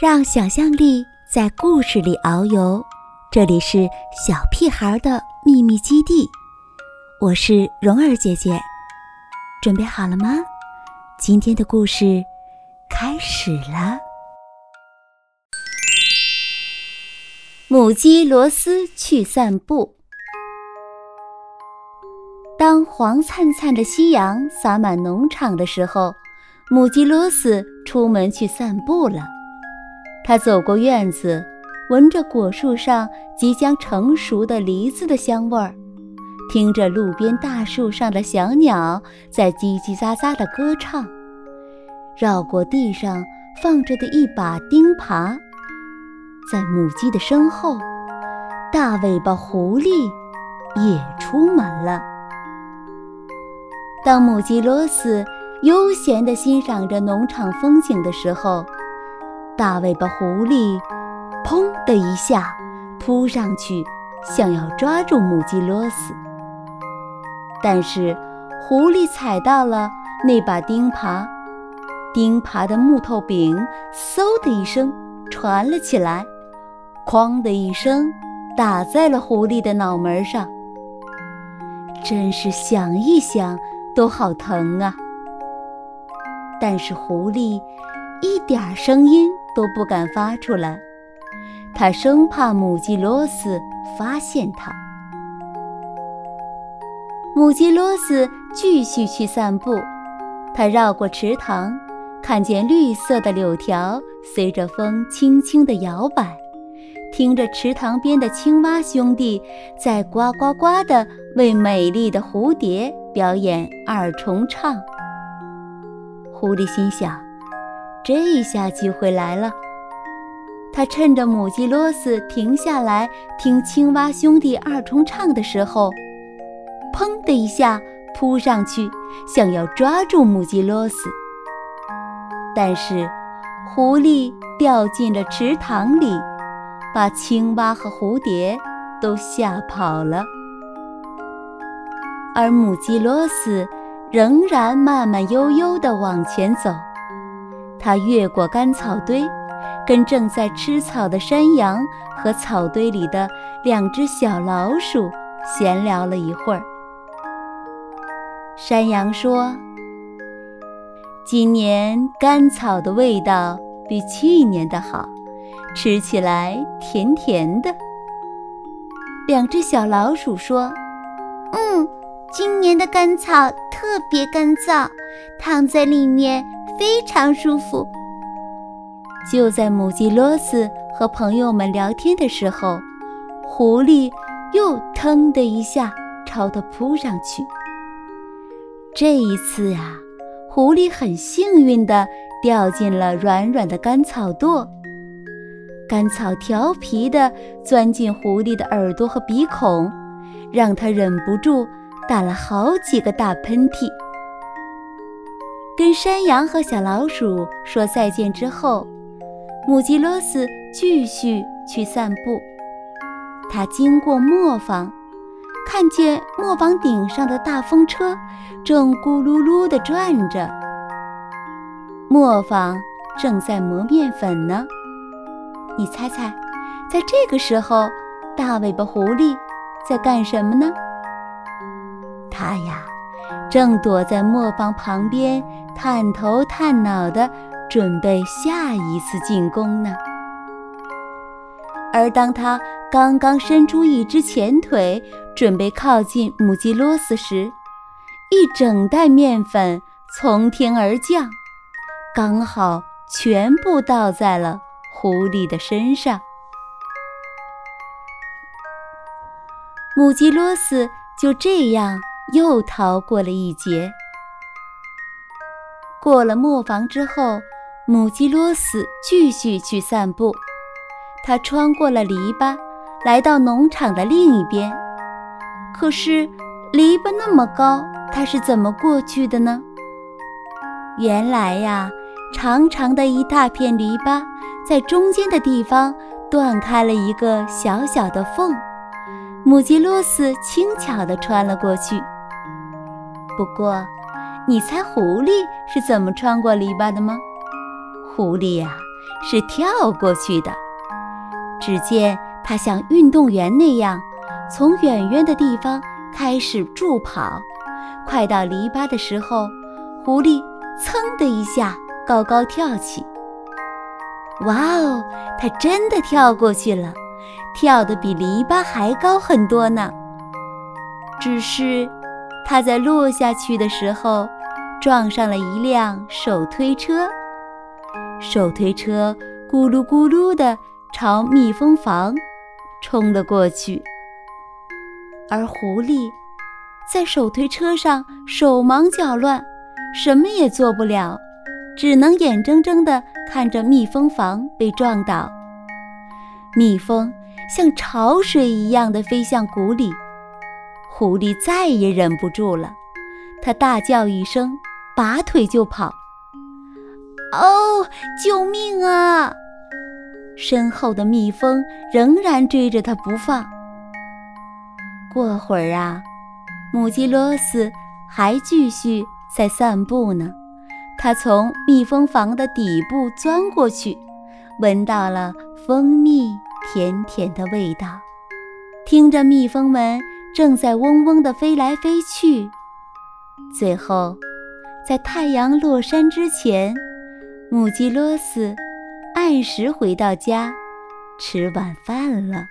让想象力在故事里遨游，这里是小屁孩的秘密基地。我是蓉儿姐姐，准备好了吗？今天的故事开始了。母鸡罗斯去散步。当黄灿灿的夕阳洒满农场的时候，母鸡罗斯出门去散步了。他走过院子，闻着果树上即将成熟的梨子的香味儿，听着路边大树上的小鸟在叽叽喳喳的歌唱，绕过地上放着的一把钉耙，在母鸡的身后，大尾巴狐狸也出门了。当母鸡罗斯悠闲地欣赏着农场风景的时候，大尾巴狐狸“砰”的一下扑上去，想要抓住母鸡罗斯。但是狐狸踩到了那把钉耙，钉耙的木头柄“嗖”的一声传了起来，“哐”的一声打在了狐狸的脑门上。真是想一想都好疼啊！但是狐狸一点声音。都不敢发出来，他生怕母鸡罗斯发现它。母鸡罗斯继续去散步，它绕过池塘，看见绿色的柳条随着风轻轻地摇摆，听着池塘边的青蛙兄弟在呱呱呱地为美丽的蝴蝶表演二重唱。狐狸心想。这一下机会来了，他趁着母鸡罗斯停下来听青蛙兄弟二重唱的时候，砰的一下扑上去，想要抓住母鸡罗斯。但是狐狸掉进了池塘里，把青蛙和蝴蝶都吓跑了，而母鸡罗斯仍然慢慢悠悠地往前走。他越过干草堆，跟正在吃草的山羊和草堆里的两只小老鼠闲聊了一会儿。山羊说：“今年干草的味道比去年的好，吃起来甜甜的。”两只小老鼠说：“嗯，今年的干草特别干燥，躺在里面。”非常舒服。就在母鸡罗斯和朋友们聊天的时候，狐狸又腾的一下朝它扑上去。这一次呀，狐狸很幸运地掉进了软软的干草垛，干草调皮地钻进狐狸的耳朵和鼻孔，让它忍不住打了好几个大喷嚏。跟山羊和小老鼠说再见之后，母鸡罗斯继续去散步。它经过磨坊，看见磨坊顶上的大风车正咕噜噜地转着。磨坊正在磨面粉呢。你猜猜，在这个时候，大尾巴狐狸在干什么呢？它呀。正躲在磨坊旁边，探头探脑的准备下一次进攻呢。而当他刚刚伸出一只前腿，准备靠近母鸡罗斯时，一整袋面粉从天而降，刚好全部倒在了狐狸的身上。母鸡罗斯就这样。又逃过了一劫。过了磨坊之后，母鸡罗斯继续去散步。它穿过了篱笆，来到农场的另一边。可是篱笆那么高，它是怎么过去的呢？原来呀，长长的一大片篱笆，在中间的地方断开了一个小小的缝，母鸡罗斯轻巧地穿了过去。不过，你猜狐狸是怎么穿过篱笆的吗？狐狸呀，是跳过去的。只见它像运动员那样，从远远的地方开始助跑，快到篱笆的时候，狐狸噌的一下高高跳起。哇哦，它真的跳过去了，跳得比篱笆还高很多呢。只是，它在落下去的时候，撞上了一辆手推车，手推车咕噜咕噜地朝蜜蜂房冲了过去，而狐狸在手推车上手忙脚乱，什么也做不了，只能眼睁睁地看着蜜蜂房被撞倒，蜜蜂像潮水一样的飞向谷里。狐狸再也忍不住了，它大叫一声，拔腿就跑。哦，救命啊！身后的蜜蜂仍然追着它不放。过会儿啊，母鸡罗斯还继续在散步呢。它从蜜蜂房的底部钻过去，闻到了蜂蜜甜甜的味道，听着蜜蜂们。正在嗡嗡地飞来飞去，最后，在太阳落山之前，母鸡罗斯按时回到家，吃晚饭了。